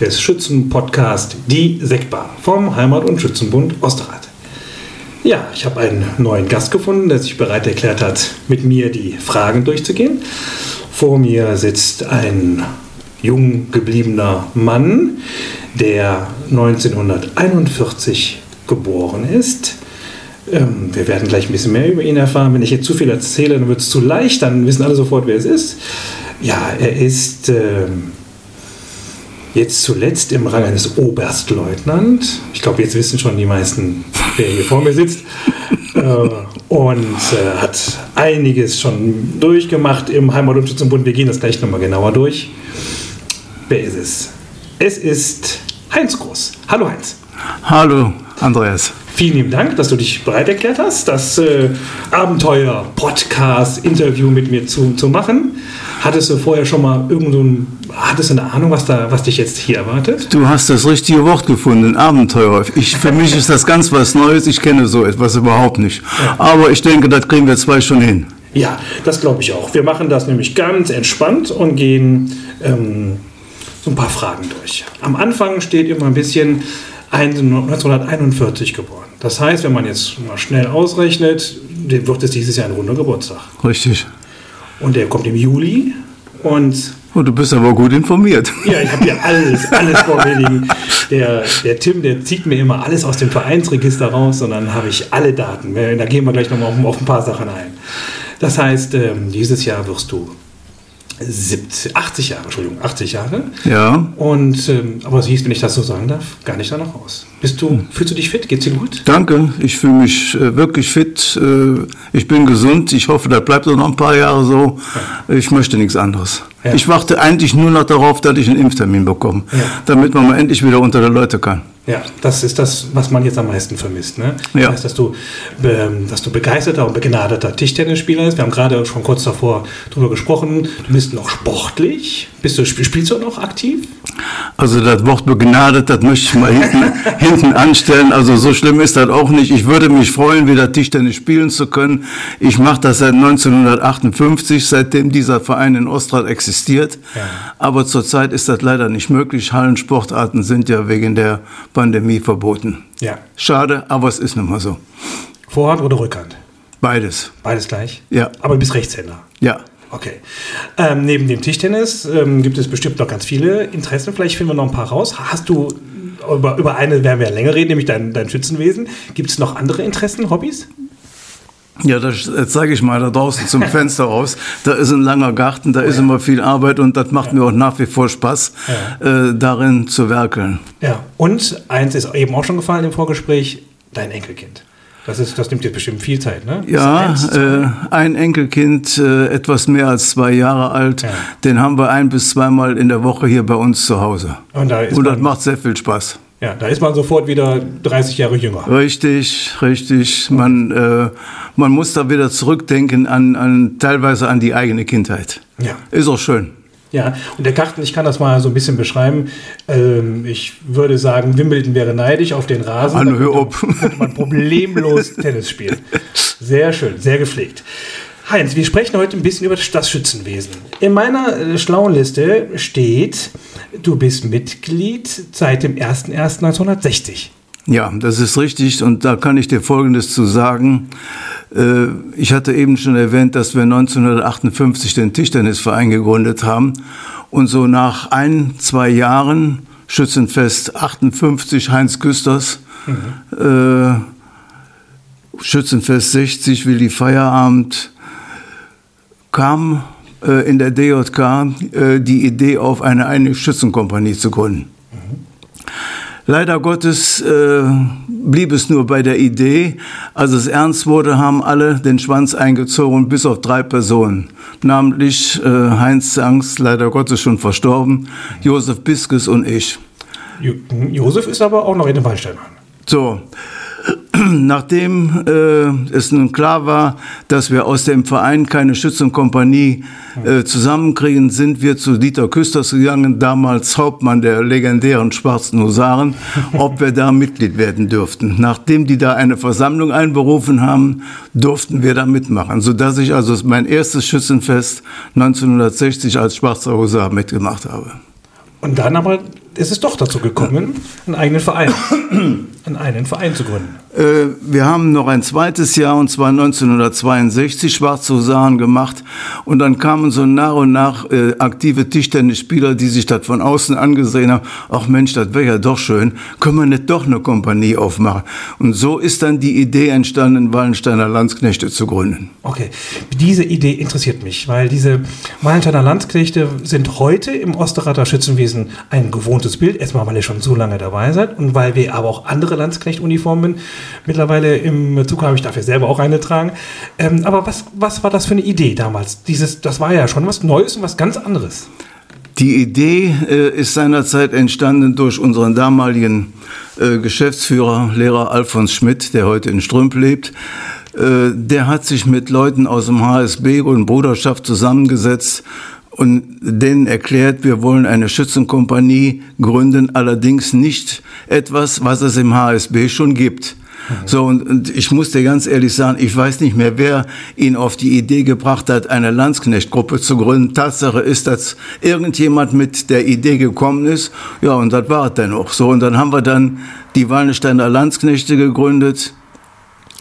des Schützenpodcast Die Sektbar vom Heimat- und Schützenbund Osterrad. Ja, ich habe einen neuen Gast gefunden, der sich bereit erklärt hat, mit mir die Fragen durchzugehen. Vor mir sitzt ein jung gebliebener Mann, der 1941 geboren ist. Ähm, wir werden gleich ein bisschen mehr über ihn erfahren. Wenn ich jetzt zu viel erzähle, dann wird es zu leicht, dann wissen alle sofort, wer es ist. Ja, er ist ähm, jetzt zuletzt im Rang eines Oberstleutnant. Ich glaube, jetzt wissen schon die meisten, wer hier vor mir sitzt. äh, und äh, hat einiges schon durchgemacht im Heimat- und Schützenbund. Wir gehen das gleich nochmal genauer durch. Wer ist es? Es ist Heinz Groß. Hallo Heinz. Hallo Andreas. Vielen lieben Dank, dass du dich bereit erklärt hast, das äh, Abenteuer-Podcast-Interview mit mir zu, zu machen. Hattest du vorher schon mal irgendein, hattest du eine Ahnung, was, da, was dich jetzt hier erwartet? Du hast das richtige Wort gefunden, Abenteuer. Ich, für mich ist das ganz was Neues, ich kenne so etwas überhaupt nicht. Ja. Aber ich denke, das kriegen wir zwei schon hin. Ja, das glaube ich auch. Wir machen das nämlich ganz entspannt und gehen ähm, so ein paar Fragen durch. Am Anfang steht immer ein bisschen 1941 geboren. Das heißt, wenn man jetzt mal schnell ausrechnet, wird es dieses Jahr ein runder Geburtstag. Richtig. Und der kommt im Juli und. Oh, du bist aber gut informiert. Ja, ich habe hier alles, alles vor mir liegen. Der, der Tim, der zieht mir immer alles aus dem Vereinsregister raus und dann habe ich alle Daten. Da gehen wir gleich nochmal auf, auf ein paar Sachen ein. Das heißt, ähm, dieses Jahr wirst du 70, 80 Jahre, Entschuldigung, 80 Jahre. Ja. Und, ähm, aber siehst, wenn ich das so sagen darf, gar nicht danach aus. Bist du, fühlst du dich fit? Geht's dir gut? Danke, ich fühle mich äh, wirklich fit. Äh, ich bin gesund. Ich hoffe, das bleibt noch ein paar Jahre so. Ja. Ich möchte nichts anderes. Ja. Ich warte eigentlich nur noch darauf, dass ich einen Impftermin bekomme, ja. damit man mal endlich wieder unter der Leute kann. Ja, das ist das, was man jetzt am meisten vermisst. Ne? Ja. Das heißt, dass du, dass du begeisterter und begnadeter Tischtennisspieler bist. Wir haben gerade schon kurz davor darüber gesprochen. Du bist noch sportlich. Bist du, spielst du noch aktiv? Also das Wort begnadet, das möchte ich mal hinten, hinten anstellen. Also so schlimm ist das auch nicht. Ich würde mich freuen, wieder Tischtennis spielen zu können. Ich mache das seit 1958, seitdem dieser Verein in Ostrad existiert. Ja. Aber zurzeit ist das leider nicht möglich. Hallensportarten sind ja wegen der Pandemie verboten. Ja. Schade, aber es ist nun mal so. Vorhand oder Rückhand? Beides. Beides gleich? Ja. Aber du bist Rechtshänder? Ja. Okay. Ähm, neben dem Tischtennis ähm, gibt es bestimmt noch ganz viele Interessen. Vielleicht finden wir noch ein paar raus. Hast du, über, über eine werden wir länger reden, nämlich dein, dein Schützenwesen. Gibt es noch andere Interessen, Hobbys? Ja, das zeige ich mal da draußen zum Fenster aus. Da ist ein langer Garten, da oh, ist ja. immer viel Arbeit und das macht ja. mir auch nach wie vor Spaß, ja. äh, darin zu werkeln. Ja, und eins ist eben auch schon gefallen im Vorgespräch, dein Enkelkind. Das, ist, das nimmt jetzt bestimmt viel Zeit, ne? Ja, äh, ein Enkelkind, äh, etwas mehr als zwei Jahre alt, ja. den haben wir ein bis zweimal in der Woche hier bei uns zu Hause. Und, da Und das macht sehr viel Spaß. Ja, da ist man sofort wieder 30 Jahre jünger. Richtig, richtig. Man, äh, man muss da wieder zurückdenken an, an teilweise an die eigene Kindheit. Ja. Ist auch schön. Ja, und der Garten, ich kann das mal so ein bisschen beschreiben. Ähm, ich würde sagen, Wimbledon wäre neidisch auf den Rasen. Hallo, hör auf. könnte man problemlos Tennis spielen. Sehr schön, sehr gepflegt. Heinz, wir sprechen heute ein bisschen über das Schützenwesen. In meiner äh, schlauen Liste steht, du bist Mitglied seit dem 01.01.1960. Ja, das ist richtig und da kann ich dir Folgendes zu sagen. Äh, ich hatte eben schon erwähnt, dass wir 1958 den Tischtennisverein gegründet haben und so nach ein, zwei Jahren, Schützenfest 58, Heinz Güsters, mhm. äh, Schützenfest 60, Willi Feierabend, kam äh, in der DJK die Idee auf, eine eigene Schützenkompanie zu gründen. Leider Gottes äh, blieb es nur bei der Idee. Als es ernst wurde, haben alle den Schwanz eingezogen, bis auf drei Personen. Namentlich äh, Heinz Angst, leider Gottes schon verstorben, Josef Biskes und ich. Josef ist aber auch noch in den Waldstein. So, nachdem äh, es nun klar war, dass wir aus dem Verein keine Schützenkompanie äh, zusammenkriegen, sind wir zu Dieter Küsters gegangen, damals Hauptmann der legendären Schwarzen Husaren, ob wir da Mitglied werden dürften. Nachdem die da eine Versammlung einberufen haben, durften wir da mitmachen, sodass ich also mein erstes Schützenfest 1960 als Schwarzer Husar mitgemacht habe. Und dann aber ist es doch dazu gekommen, einen eigenen Verein, einen eigenen Verein zu gründen. Äh, wir haben noch ein zweites Jahr, und zwar 1962, Schwarz Husaren gemacht. Und dann kamen so nach und nach äh, aktive Tischtennisspieler, die sich das von außen angesehen haben. Ach Mensch, das wäre ja doch schön. Können wir nicht doch eine Kompanie aufmachen? Und so ist dann die Idee entstanden, Wallensteiner Landsknechte zu gründen. Okay, diese Idee interessiert mich, weil diese Wallensteiner Landsknechte sind heute im Osterrater Schützenwesen ein gewohntes Bild. Erstmal, weil ihr schon so lange dabei seid und weil wir aber auch andere Landsknecht-Uniformen mittlerweile im Zug habe ich dafür selber auch eine tragen. Ähm, aber was, was war das für eine Idee damals? Dieses, das war ja schon was Neues und was ganz anderes. Die Idee äh, ist seinerzeit entstanden durch unseren damaligen äh, Geschäftsführer, Lehrer Alfons Schmidt, der heute in Strümp lebt. Äh, der hat sich mit Leuten aus dem HSB und Bruderschaft zusammengesetzt und denen erklärt, wir wollen eine Schützenkompanie gründen, allerdings nicht etwas, was es im HSB schon gibt. So, und, und, ich muss dir ganz ehrlich sagen, ich weiß nicht mehr, wer ihn auf die Idee gebracht hat, eine Landsknechtgruppe zu gründen. Tatsache ist, dass irgendjemand mit der Idee gekommen ist. Ja, und das war es dann auch so. Und dann haben wir dann die Wallensteiner Landsknechte gegründet.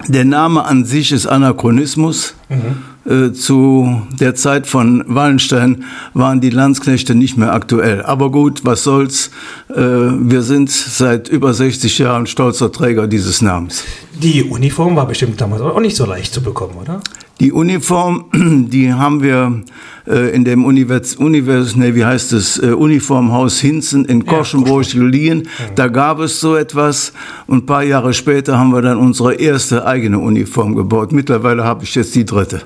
Der Name an sich ist Anachronismus. Mhm. Äh, zu der Zeit von Wallenstein waren die Landsknechte nicht mehr aktuell. Aber gut, was soll's. Äh, wir sind seit über 60 Jahren stolzer Träger dieses Namens. Die Uniform war bestimmt damals auch nicht so leicht zu bekommen, oder? Die Uniform, die haben wir äh, in dem Univers, Univers nee, wie heißt es, äh, Uniformhaus Hinzen in Korschenburg ja, geliehen. Mhm. Da gab es so etwas und ein paar Jahre später haben wir dann unsere erste eigene Uniform gebaut. Mittlerweile habe ich jetzt die dritte.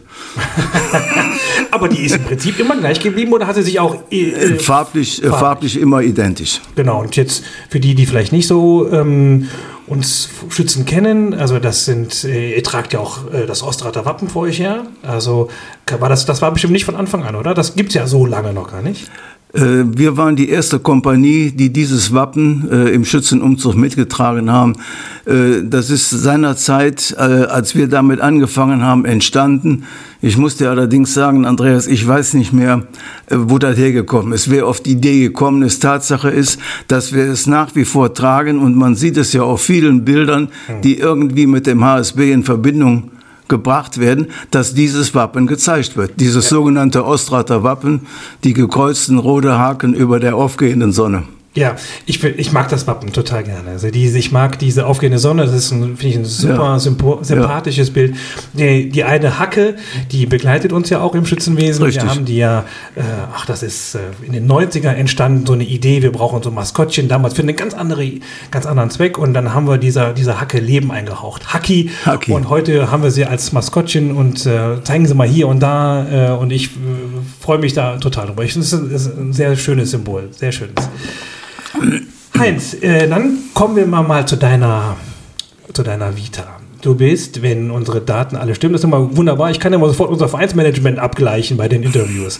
Aber die ist im Prinzip immer gleich geblieben oder hat sie sich auch äh, äh farblich, farblich, farblich immer identisch? Genau. Und jetzt für die, die vielleicht nicht so ähm, uns Schützen kennen, also das sind, äh, ihr tragt ja auch äh, das Ostrater Wappen vor euch her. Also war das, das war bestimmt nicht von Anfang an, oder? Das gibt es ja so lange noch gar nicht. Äh, wir waren die erste Kompanie, die dieses Wappen äh, im Schützenumzug mitgetragen haben. Äh, das ist seinerzeit, äh, als wir damit angefangen haben, entstanden. Ich muss dir allerdings sagen, Andreas, ich weiß nicht mehr, äh, wo das hergekommen ist, wer auf die Idee gekommen ist. Tatsache ist, dass wir es nach wie vor tragen und man sieht es ja auf vielen Bildern, die irgendwie mit dem HSB in Verbindung gebracht werden, dass dieses Wappen gezeigt wird. Dieses ja. sogenannte Ostrater Wappen, die gekreuzten rote Haken über der aufgehenden Sonne. Ja, ich, ich mag das Wappen total gerne. Also diese, ich mag diese aufgehende Sonne, das ist, ein, finde ich, ein super ja. sympathisches ja. Bild. Die, die, eine Hacke, die begleitet uns ja auch im Schützenwesen. Richtig. Wir haben die ja, äh, ach, das ist äh, in den 90er entstanden, so eine Idee, wir brauchen so Maskottchen damals für einen ganz, andere, ganz anderen Zweck. Und dann haben wir dieser, dieser Hacke Leben eingehaucht. Hacki. Hacki. Und heute haben wir sie als Maskottchen und äh, zeigen sie mal hier und da. Äh, und ich äh, freue mich da total drüber. Ich finde, es ist ein sehr schönes Symbol, sehr schönes. Heinz, äh, dann kommen wir mal, mal zu deiner, zu deiner Vita. Du bist, wenn unsere Daten alle stimmen, das ist immer wunderbar. Ich kann ja mal sofort unser Vereinsmanagement abgleichen bei den Interviews.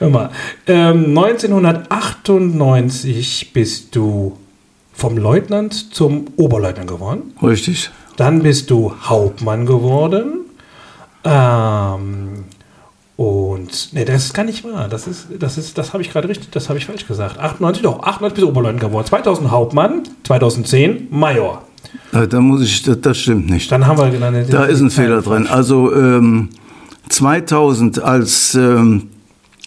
Immer. Ähm, 1998 bist du vom Leutnant zum Oberleutnant geworden. Richtig. Dann bist du Hauptmann geworden. Ähm, und ne, das ist gar nicht wahr. Das ist, das ist, das habe ich gerade richtig, das habe ich falsch gesagt. 98 doch, 98 bis Oberleutnant geworden. 2000 Hauptmann, 2010 Major. Äh, da muss ich, das, das stimmt nicht. Dann haben wir genannt. Da ist ein Fehler drin. Also ähm, 2000, als ähm,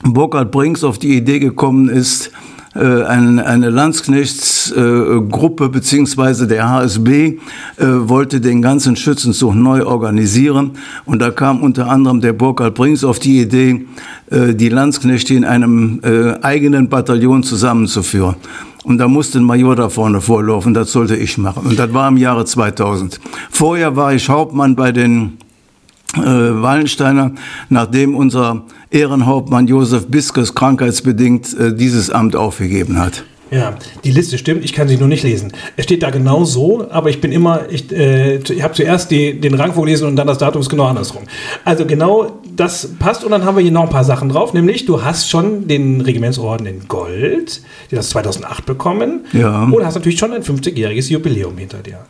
Burkhard Brinks auf die Idee gekommen ist, eine, eine Landsknechtsgruppe äh, beziehungsweise der HSB äh, wollte den ganzen Schützenzug neu organisieren und da kam unter anderem der Burkhard Brings auf die Idee, äh, die Landsknechte in einem äh, eigenen Bataillon zusammenzuführen. Und da musste ein Major da vorne vorlaufen, das sollte ich machen. Und das war im Jahre 2000. Vorher war ich Hauptmann bei den äh, Wallensteiner, nachdem unser Ehrenhauptmann Josef Biskes krankheitsbedingt äh, dieses Amt aufgegeben hat. Ja, die Liste stimmt, ich kann sie nur nicht lesen. Es steht da genau so, aber ich bin immer, ich, äh, ich habe zuerst die, den Rang vorgelesen und dann das Datum ist genau andersrum. Also genau das passt und dann haben wir hier noch ein paar Sachen drauf, nämlich du hast schon den Regimentsorden in Gold, die das 2008 bekommen ja. und hast natürlich schon ein 50-jähriges Jubiläum hinter dir.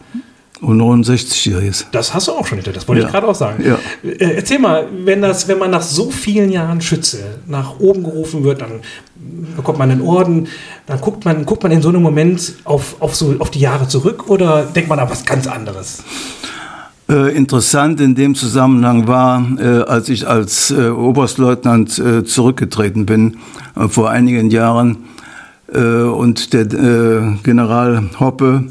Und 69-Jähriges. Das hast du auch schon hinter, das wollte Ja. ich gerade auch sagen. Ja. Äh, erzähl mal, wenn, das, wenn man nach so vielen Jahren Schütze nach oben gerufen wird, dann bekommt man einen Orden, dann guckt man, guckt man in so einem Moment auf, auf, so, auf die Jahre zurück oder denkt man an was ganz anderes? Äh, interessant in dem Zusammenhang war, äh, als ich als Oberstleutnant zurückgetreten bin vor einigen Jahren und der General Hoppe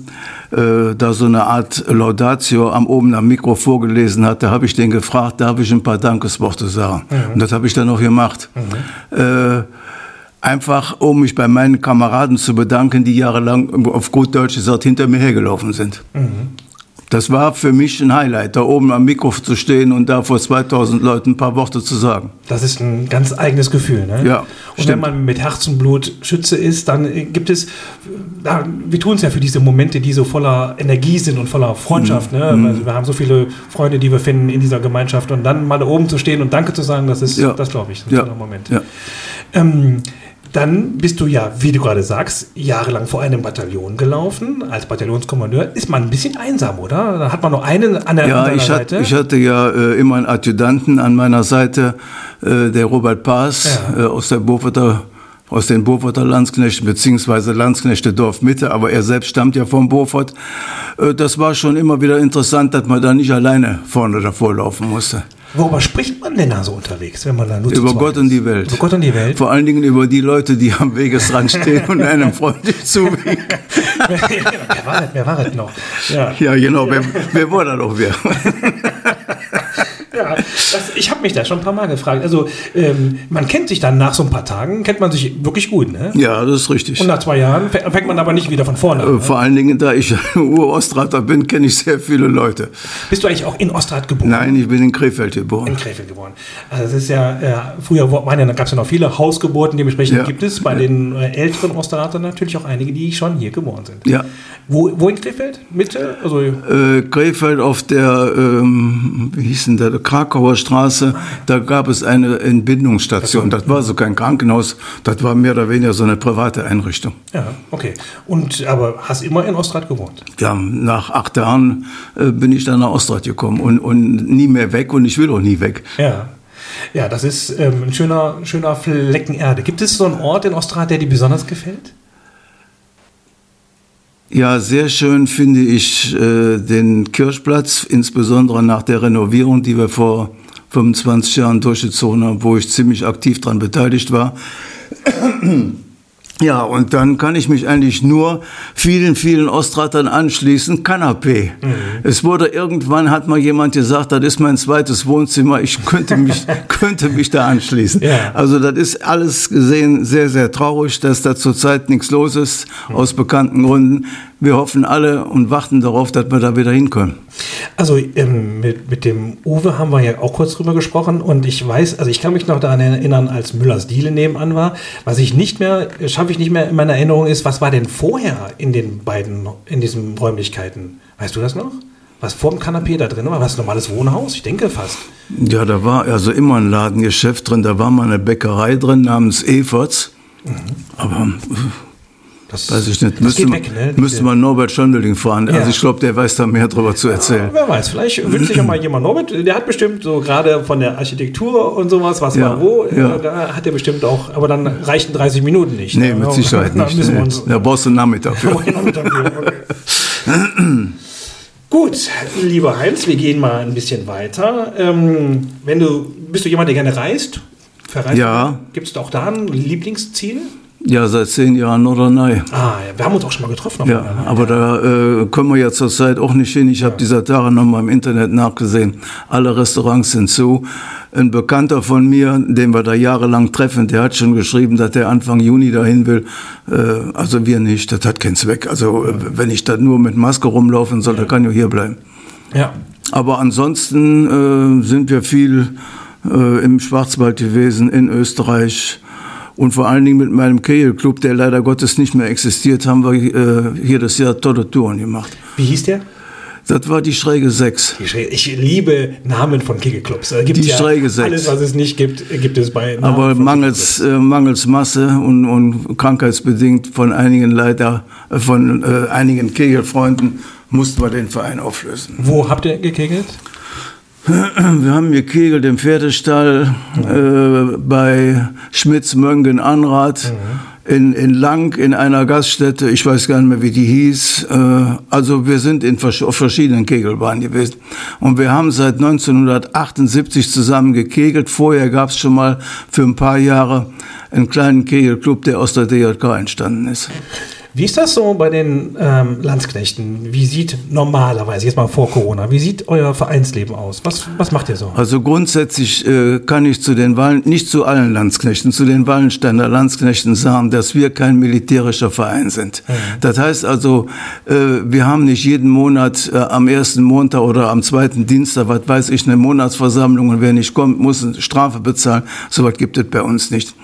äh, da so eine Art Laudatio am oben am Mikro vorgelesen hat, da habe ich den gefragt, darf ich ein paar Dankesworte sagen? Und das habe ich dann auch gemacht. Äh, Einfach, um mich bei meinen Kameraden zu bedanken, die jahrelang auf gut Deutsch gesagt hinter mir hergelaufen sind. Das war für mich ein Highlight, da oben am Mikro zu stehen und da vor 2000 Leuten ein paar Worte zu sagen. Das ist ein ganz eigenes Gefühl. Ne? Ja, Und wenn stimmt. man mit Herz und Blut Schütze ist, dann gibt es, ja, wir tun es ja für diese Momente, die so voller Energie sind und voller Freundschaft. Mhm. Ne? Also wir haben so viele Freunde, die wir finden in dieser Gemeinschaft und dann mal da oben zu stehen und Danke zu sagen, das ist, Ja. das glaube ich, ein Ja. toller Moment. Ja. Ähm, dann bist du ja, wie du gerade sagst, jahrelang vor einem Bataillon gelaufen. Als Bataillonskommandeur ist man ein bisschen einsam, oder? Da hat man noch einen an der Ja, ich, seiner hat, Seite. ich hatte ja äh, immer einen Adjutanten an meiner Seite, äh, der Robert Paas Ja. äh, aus der Boforter aus den Boforter Landsknechten beziehungsweise Landsknechte Dorf Mitte, aber er selbst stammt ja vom Beaufort. Äh, das war schon immer wieder interessant, dass man da nicht alleine vorne davor laufen musste. Worüber spricht man denn da so unterwegs, wenn man da nur Über Gott ist? und die Welt. Über Gott und die Welt. Vor allen Dingen über die Leute, die am Wegesrand stehen und einem freundlich zuwinken. wer, war das, wer war das noch? Ja, Ja, genau, wer, wer war da noch wer? Ja das, ich habe mich da schon ein paar Mal gefragt. Also, ähm, man kennt sich dann nach so ein paar Tagen, kennt man sich wirklich gut, ne? Ja, das ist richtig. Und nach zwei Jahren fä- fängt man aber nicht wieder von vorne an. Äh, Ne? Vor allen Dingen, da ich Ur-Ostrater bin, kenne ich sehr viele Leute. Bist du eigentlich auch in Ostrad geboren? Nein, ich bin in Krefeld geboren. In Krefeld geboren. Also das ist ja, äh, früher waren ja, gab es ja noch viele Hausgeburten, dementsprechend Ja. gibt es bei den äh, älteren Osterratern natürlich auch einige, die schon hier geboren sind. Ja. Wo, wo in Krefeld? Mitte? Also, Äh, Krefeld auf der, ähm, wie hieß denn der, Krakauer Straße, da gab es eine Entbindungsstation. Das war so kein Krankenhaus, das war mehr oder weniger so eine private Einrichtung. ja, okay. Und, aber hast immer in Ostrad gewohnt? Ja, nach acht Jahren äh, bin ich dann nach Ostrad gekommen und, und nie mehr weg und ich will auch nie weg. Ja. Ja, das ist ähm, ein schöner, schöner Flecken Erde. Gibt es so einen Ort in Ostrad, der dir besonders gefällt? Ja, sehr schön finde ich äh, den Kirchplatz, insbesondere nach der Renovierung, die wir vor 25 Jahren durchgezogen haben, wo ich ziemlich aktiv daran beteiligt war. Ja, und dann kann ich mich eigentlich nur vielen, vielen Ostratern anschließen. Kanapé. Es wurde irgendwann, hat mal jemand gesagt, das ist mein zweites Wohnzimmer, ich könnte mich, könnte mich da anschließen. Ja. Also das ist alles gesehen sehr, sehr traurig, dass da zurzeit nichts los ist, aus bekannten Gründen. Wir hoffen alle und warten darauf, dass wir da wieder hinkommen. Also ähm, mit, mit dem Uwe haben wir ja auch kurz drüber gesprochen und ich weiß, also ich kann mich noch daran erinnern, als Müllers Diele nebenan war. Was ich nicht mehr, schaffe ich nicht mehr in meiner Erinnerung ist, was war denn vorher in den beiden, in diesen Räumlichkeiten? Weißt du das noch? Was vor dem Kanapee da drin war? War das ein normales Wohnhaus? Ich denke fast. Ja, da war also immer ein Ladengeschäft drin, da war mal eine Bäckerei drin namens Everts. Aber äh, Das, weiß ich nicht, müsste, man, weg, ne? müsste man Norbert Schöndeling fragen. Ja. Also ich glaube, der weiß da mehr drüber zu erzählen. Wer weiß, vielleicht wünscht sich ja mal jemand Norbert, der hat bestimmt so gerade von der Architektur und sowas, was Ja, war wo, äh, ja. da hat er bestimmt auch, aber dann reichen 30 Minuten nicht. Nee, ne? mit Sicherheit nicht. Nee. uns Da brauchst du einen Nachmittag für. Gut, lieber Heinz, wir gehen mal ein bisschen weiter. Ähm, wenn du, bist du jemand, der gerne reist? Verreist Ja. Gibt es auch da ein Lieblingsziel? Ja, seit zehn Jahren Norderney. Ah, ja, wir haben uns auch schon mal getroffen. Ja, aber da äh, kommen wir ja zurzeit auch nicht hin. Ich habe dieser Tage noch mal im Internet nachgesehen. Alle Restaurants sind zu. Ein Bekannter von mir, den wir da jahrelang treffen, der hat schon geschrieben, dass der Anfang Juni dahin will. Äh, also wir nicht, das hat keinen Zweck. Also äh, wenn ich da nur mit Maske rumlaufen soll, dann kann ich hier bleiben. Ja. Aber ansonsten äh, sind wir viel äh, im Schwarzwald gewesen, in Österreich. Und vor allen Dingen mit meinem Kegelclub, der leider Gottes nicht mehr existiert, haben wir äh, hier das Jahr tolle Touren gemacht. Wie hieß der? Das war die schräge 6. Die Schräge, ich liebe Namen von Kegelclubs. Die ja schräge 6. Alles, was es nicht gibt, gibt es bei Namen Aber mangels, äh, mangels Masse und, und krankheitsbedingt von einigen Leiter, äh, von äh, einigen Kegelfreunden mussten wir den Verein auflösen. Wo habt ihr gekegelt? Wir haben gekegelt im Pferdestall mhm. äh, bei Schmitz-Möngen-Anrad. Mhm in, in Lang in einer Gaststätte, ich weiß gar nicht mehr, wie die hieß. Äh, also wir sind in auf verschiedenen Kegelbahnen gewesen. Und wir haben seit 1978 zusammen gekegelt. Vorher gab es schon mal für ein paar Jahre einen kleinen Kegelclub, der aus der DJK entstanden ist. Wie ist das so bei den ähm, Landsknechten? Wie sieht normalerweise, jetzt mal vor Corona, wie sieht euer Vereinsleben aus? Was, was macht ihr so? Also grundsätzlich äh, kann ich zu den Wallen, nicht zu allen Landsknechten, zu den Wallensteiner Landsknechten sagen, dass wir kein militärischer Verein sind. Mhm. Das heißt also, äh, wir haben nicht jeden Monat äh, am ersten Montag oder am zweiten Dienstag, was weiß ich, eine Monatsversammlung und wer nicht kommt, muss eine Strafe bezahlen. So was gibt es bei uns nicht.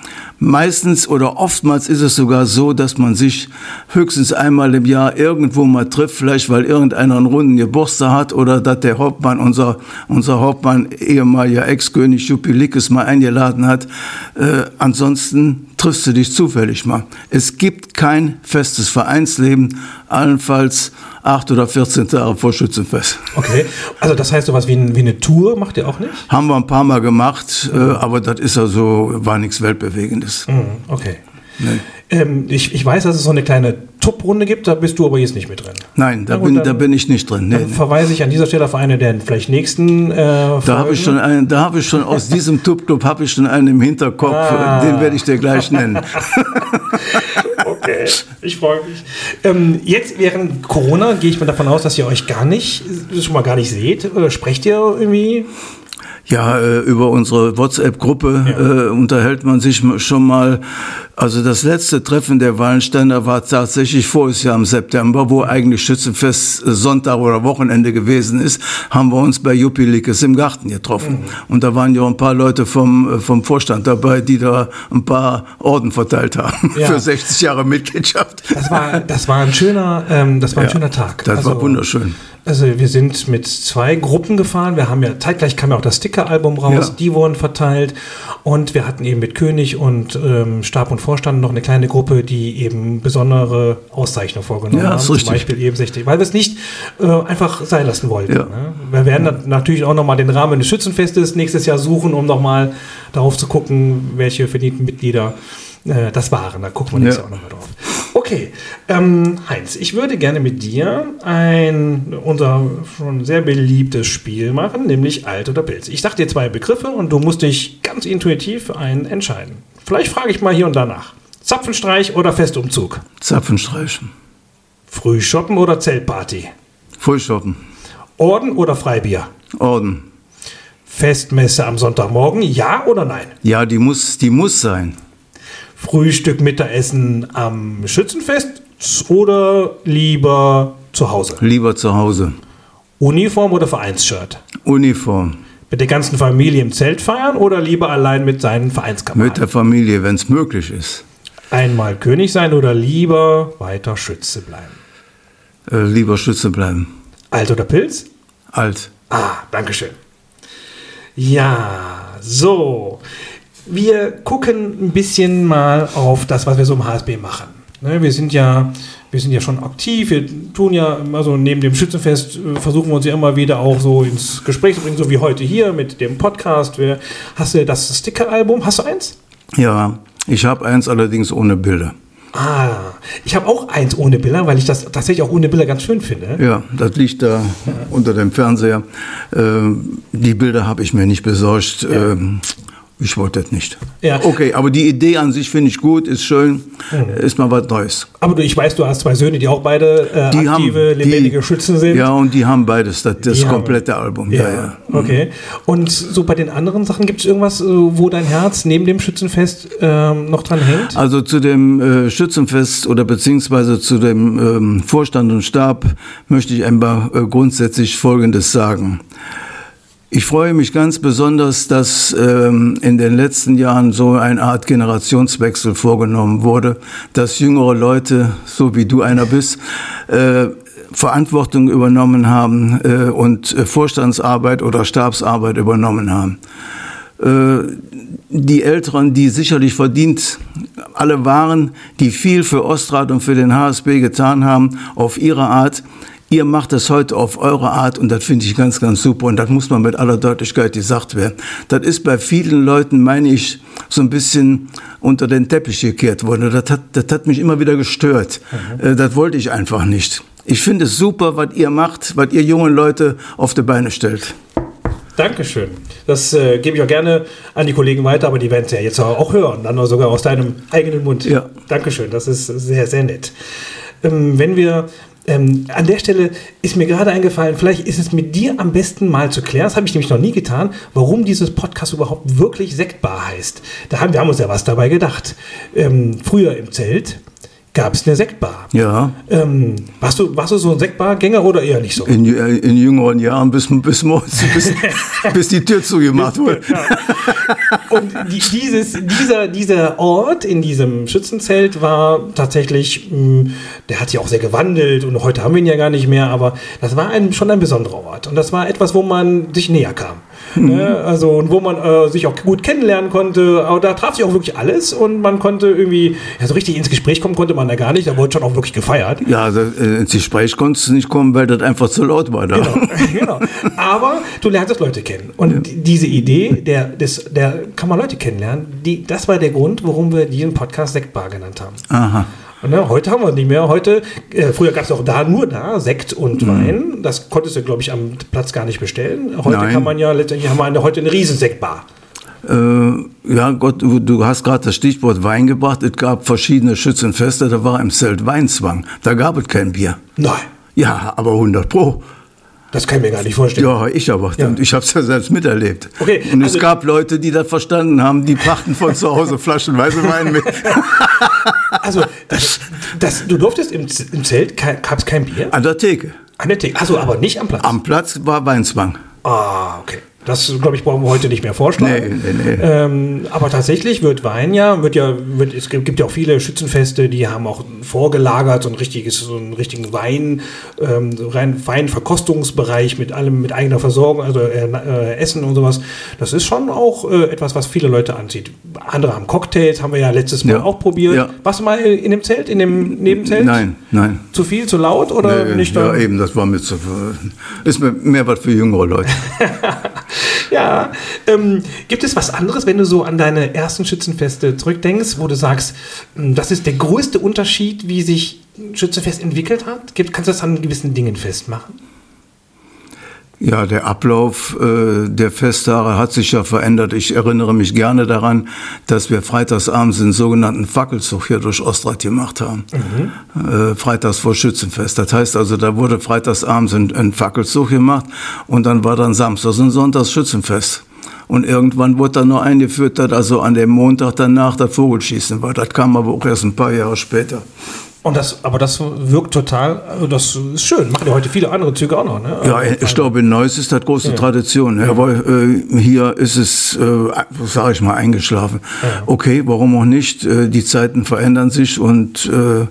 Meistens oder oftmals ist es sogar so, dass man sich höchstens einmal im Jahr irgendwo mal trifft, vielleicht weil irgendeiner einen runden Geburtstag hat oder dass der Hauptmann, unser, unser Hauptmann, ehemaliger Ex-König Jupilikis mal eingeladen hat. Äh, ansonsten triffst du dich zufällig mal. Es gibt kein festes Vereinsleben, allenfalls acht oder 14 Tage vor Schützenfest. Okay, also das heißt sowas wie, ein, wie eine Tour macht ihr auch nicht? Haben wir ein paar Mal gemacht, mhm. äh, aber das ist also, war nichts Weltbewegendes. Mhm, okay. Nee. Ähm, ich, ich weiß, dass es so eine kleine Top-Runde gibt, da bist du aber jetzt nicht mit drin. Nein, da, bin, da bin ich nicht drin. Nee, dann verweise ich an dieser Stelle auf eine der vielleicht nächsten. Äh, da habe ich schon einen, da habe ich schon aus diesem Top-Club habe ich schon einen im Hinterkopf, ah. den werde ich dir gleich nennen. okay, ich freue mich. Ähm, jetzt während Corona gehe ich mal davon aus, dass ihr euch gar nicht, schon mal gar nicht seht. Oder sprecht ihr irgendwie? Ja, äh, über unsere WhatsApp-Gruppe ja. äh, unterhält man sich schon mal. Also das letzte Treffen der Wallensteiner war tatsächlich voriges Jahr im September, wo eigentlich Schützenfest Sonntag oder Wochenende gewesen ist, haben wir uns bei Jupilikes im Garten getroffen. Mhm. Und da waren ja ein paar Leute vom, vom Vorstand dabei, die da ein paar Orden verteilt haben ja. für 60 Jahre Mitgliedschaft. Das war, das war ein schöner, ähm, das war ein ja, schöner Tag. Das also, war wunderschön. Also wir sind mit zwei Gruppen gefahren. Wir haben ja zeitgleich kam ja auch das Sticker-Album raus. Ja. Die wurden verteilt und wir hatten eben mit König und ähm, Stab und Vorstand noch eine kleine Gruppe, die eben besondere Auszeichnungen vorgenommen ja, haben. Zum Beispiel eben 60, weil wir es nicht äh, einfach sein lassen wollten. Ja. Ne? Wir werden dann natürlich auch nochmal den Rahmen des Schützenfestes nächstes Jahr suchen, um nochmal darauf zu gucken, welche verdienten Mitglieder äh, das waren. Da gucken wir nächstes Jahr auch nochmal drauf. Okay, ähm, Heinz, ich würde gerne mit dir ein unser schon sehr beliebtes Spiel machen, nämlich Alt oder Pilz. Ich sage dir zwei Begriffe und du musst dich ganz intuitiv für einen entscheiden. Vielleicht frage ich mal hier und danach. Zapfenstreich oder Festumzug? Zapfenstreich. Frühshoppen oder Zeltparty? Frühshoppen. Orden oder Freibier? Orden. Festmesse am Sonntagmorgen, ja oder nein? Ja, die muss, die muss sein. Frühstück, Mittagessen am Schützenfest oder lieber zu Hause? Lieber zu Hause. Uniform oder Vereinsshirt? Uniform. Mit der ganzen Familie im Zelt feiern oder lieber allein mit seinen Vereinskameraden? Mit der Familie, wenn es möglich ist. Einmal König sein oder lieber weiter Schütze bleiben? Äh, lieber Schütze bleiben. Alt oder Pilz? Alt. Ah, Dankeschön. Ja, so wir gucken ein bisschen mal auf das, was wir so im HSB machen. Ne, wir sind ja, wir sind ja schon aktiv, wir tun ja also neben dem Schützenfest äh, versuchen wir uns ja immer wieder auch so ins Gespräch zu bringen, so wie heute hier mit dem Podcast. hast du das Sticker-Album? Hast du eins? Ja, ich habe eins allerdings ohne Bilder. Ah, ich habe auch eins ohne Bilder, weil ich das tatsächlich auch ohne Bilder ganz schön finde. Ja, das liegt da ja. unter dem Fernseher. Ähm, die Bilder habe ich mir nicht besorgt. Ja. Ähm, ich wollte das nicht. Ja. Okay, aber die Idee an sich finde ich gut, ist schön, mhm. ist mal was Neues. Aber du, ich weiß, du hast zwei Söhne, die auch beide äh, die aktive, haben, lebendige die, Schützen sind. Ja, und die haben beides, das, das komplette haben. Album. Ja, ja. ja. Mhm. Okay. Und so bei den anderen Sachen, gibt es irgendwas, äh, wo dein Herz neben dem Schützenfest ähm, noch dran hängt? Also zu dem äh, Schützenfest oder beziehungsweise zu dem ähm, Vorstand und Stab möchte ich einfach äh, grundsätzlich Folgendes sagen. Ich freue mich ganz besonders, dass ähm, in den letzten Jahren so eine Art Generationswechsel vorgenommen wurde, dass jüngere Leute, so wie du einer bist, äh, Verantwortung übernommen haben äh, und äh, Vorstandsarbeit oder Stabsarbeit übernommen haben. Äh, die Älteren, die sicherlich verdient alle waren, die viel für Ostrat und für den HSB getan haben, auf ihre Art. Ihr macht das heute auf eure Art und das finde ich ganz, ganz super und das muss man mit aller Deutlichkeit gesagt werden. Das ist bei vielen Leuten, meine ich, so ein bisschen unter den Teppich gekehrt worden. Das hat, das hat mich immer wieder gestört. Mhm. Das wollte ich einfach nicht. Ich finde es super, was ihr macht, was ihr jungen Leute auf die Beine stellt. Dankeschön. Das äh, gebe ich auch gerne an die Kollegen weiter, aber die werden es ja jetzt auch hören, dann sogar aus deinem eigenen Mund. Ja. Dankeschön, das ist sehr, sehr nett. Ähm, wenn wir ähm, an der Stelle ist mir gerade eingefallen, vielleicht ist es mit dir am besten mal zu klären, das habe ich nämlich noch nie getan, warum dieses Podcast überhaupt wirklich Sektbar heißt. Da haben wir haben uns ja was dabei gedacht. Ähm, früher im Zelt gab es eine Sektbar. Ja. Ähm, warst, du, warst du so ein Sektbargänger oder eher nicht so? In, in jüngeren Jahren bis, bis, bis, bis die Tür zugemacht wurde. Und die, dieses, dieser, dieser Ort in diesem Schützenzelt war tatsächlich, mh, hm, der hat sich auch sehr gewandelt und heute haben wir ihn ja gar nicht mehr, aber das war ein, schon ein besonderer Ort. Und das war etwas, wo man sich näher kam. Mhm. Ne? Also, und wo man äh, sich auch gut kennenlernen konnte. Aber da traf sich auch wirklich alles und man konnte irgendwie, ja, so richtig ins Gespräch kommen konnte man da gar nicht. Da wurde schon auch wirklich gefeiert. Ja, also, äh, ins Gespräch konntest du nicht kommen, weil das einfach zu laut war da. Genau, genau. Aber du lernst Leute kennen. Und ja. diese Idee, der, des, der kann man Leute kennenlernen, die, das war der Grund, warum wir diesen Podcast Sektbar genannt haben. Aha. Ne, heute haben wir nicht mehr. Heute, äh, früher gab es auch da nur da Sekt und mhm. Wein. Das konntest du, glaube ich, am Platz gar nicht bestellen. Heute Nein. kann man ja letztendlich haben wir eine, heute eine Riesensektbar. Äh, ja, Gott, du hast gerade das Stichwort Wein gebracht. Es gab verschiedene Schützenfeste, da war im Zelt Weinzwang. Da gab es kein Bier. Nein. Ja, aber 100 Pro. Das kann ich mir gar nicht vorstellen. Ja, ich aber. Ja. Ich habe es ja selbst miterlebt. Okay, und also es gab Leute, die das verstanden haben, die brachten von zu Hause flaschenweise Wein mit. also, das, das, du durftest im, im Zelt, gab es kein Bier? An der Theke. An der Theke, also aber nicht am Platz? Am Platz war Weinzwang. Ah, okay. Das, glaube ich, brauchen wir heute nicht mehr vorschlagen. Nee, nee, nee. Ähm, aber tatsächlich wird Wein ja, wird ja, wird, es gibt ja auch viele Schützenfeste, die haben auch vorgelagert, so ein richtiges, so einen richtigen Wein, ähm, so rein Weinverkostungsbereich mit allem, mit eigener Versorgung, also äh, äh, Essen und sowas. Das ist schon auch äh, etwas, was viele Leute anzieht. Andere haben Cocktails, haben wir ja letztes Mal ja. auch probiert. Ja. Warst du mal in dem Zelt, in dem Nebenzelt? Nein, nein. Zu viel, zu laut oder nicht? Ja, eben, das war mir zu, ist mir mehr was für jüngere Leute. ja. Ähm, gibt es was anderes, wenn du so an deine ersten Schützenfeste zurückdenkst, wo du sagst, hm, das ist der größte Unterschied, wie sich Schützenfest entwickelt hat? kannst du das an gewissen Dingen festmachen? Ja, der Ablauf äh, der Festtage hat sich ja verändert. Ich erinnere mich gerne daran, dass wir freitagsabends den sogenannten Fackelzug hier durch Ostrat gemacht haben. Mhm. Äh, freitags vor Schützenfest. Das heißt also, da wurde freitagsabends ein, ein Fackelzug gemacht und dann war dann samstags und sonntags Schützenfest. Und irgendwann wurde dann noch eingeführt, dass also an dem Montag danach das Vogelschießen war. Das kam aber auch erst ein paar Jahre später. Und das, aber das wirkt total, also das ist schön. Machen ja heute viele andere Züge auch noch. Ne? Ja, ich glaube, in Neuss ist das große ja. Tradition. Ja. Aber äh, hier ist es, äh, sage ich mal, eingeschlafen. Ja. Okay, warum auch nicht? Äh, die Zeiten verändern sich und äh,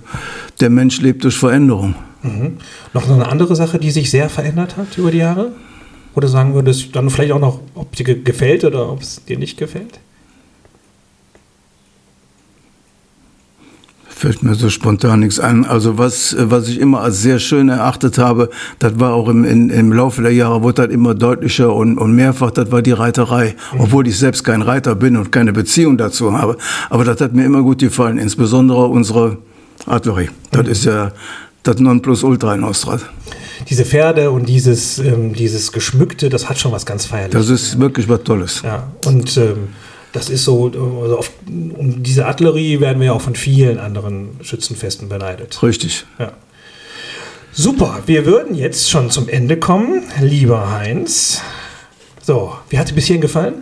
der Mensch lebt durch Veränderung. Mhm. Noch eine andere Sache, die sich sehr verändert hat über die Jahre? Oder sagen würdest dann vielleicht auch noch, ob dir gefällt oder ob es dir nicht gefällt? Fällt mir so spontan nichts ein. Also was, was ich immer als sehr schön erachtet habe, das war auch im, in, im Laufe der Jahre, wurde das immer deutlicher und, und mehrfach, das war die Reiterei. Obwohl ich selbst kein Reiter bin und keine Beziehung dazu habe. Aber das hat mir immer gut gefallen, insbesondere unsere Artillerie. Das ist ja das Nonplusultra in Ostrat. Diese Pferde und dieses, ähm, dieses Geschmückte, das hat schon was ganz Feierliches. Das ist wirklich was Tolles. Ja, und ähm, das ist so, also auf, um diese Artillerie werden wir ja auch von vielen anderen Schützenfesten beneidet. Richtig. Ja. Super, wir würden jetzt schon zum Ende kommen, lieber Heinz. So, wie hat dir bis hierhin gefallen?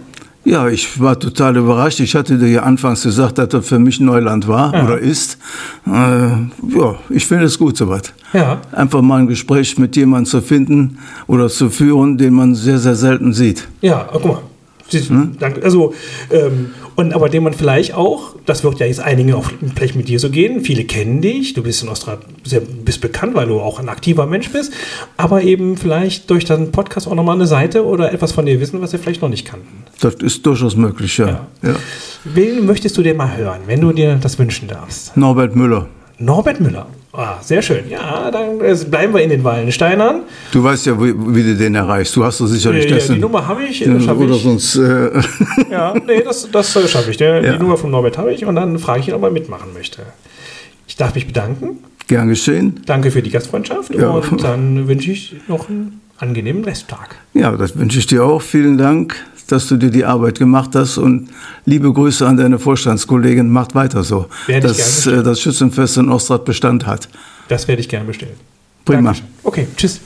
Ja, ich war total überrascht. Ich hatte dir ja anfangs gesagt, dass das für mich Neuland war ja. oder ist. Äh, ja, ich finde es gut soweit. Ja. Einfach mal ein Gespräch mit jemandem zu finden oder zu führen, den man sehr, sehr selten sieht. Ja, guck mal, hm? Also, ähm, und aber den man vielleicht auch, das wird ja jetzt einigen auch vielleicht mit dir so gehen, viele kennen dich, du bist in Australien, sehr, bist bekannt, weil du auch ein aktiver Mensch bist, aber eben vielleicht durch deinen Podcast auch nochmal eine Seite oder etwas von dir wissen, was sie vielleicht noch nicht kannten. Das ist durchaus möglich, ja. ja. ja. Wen möchtest du dir mal hören, wenn du dir das wünschen darfst? Norbert Müller. Norbert Müller. Ah, sehr schön. Ja, dann äh, bleiben wir in den Wallensteinern. Du weißt ja, wie, wie du den erreichst. Du hast doch sicherlich ja, dessen. Die Nummer habe ich. Das oder ich. sonst. Äh ja, nee, das, das äh, schaffe ich. Der, ja. Die Nummer von Norbert habe ich und dann frage ich ihn, ob er mitmachen möchte. Ich darf mich bedanken. Gern geschehen. Danke für die Gastfreundschaft ja. und dann wünsche ich noch einen angenehmen Resttag. Ja, das wünsche ich dir auch. Vielen Dank dass du dir die Arbeit gemacht hast und liebe Grüße an deine Vorstandskollegin, macht weiter so, werde dass äh, das Schützenfest in Ostrad Bestand hat. Das werde ich gerne bestellen. Prima. Dankeschön. Okay, tschüss.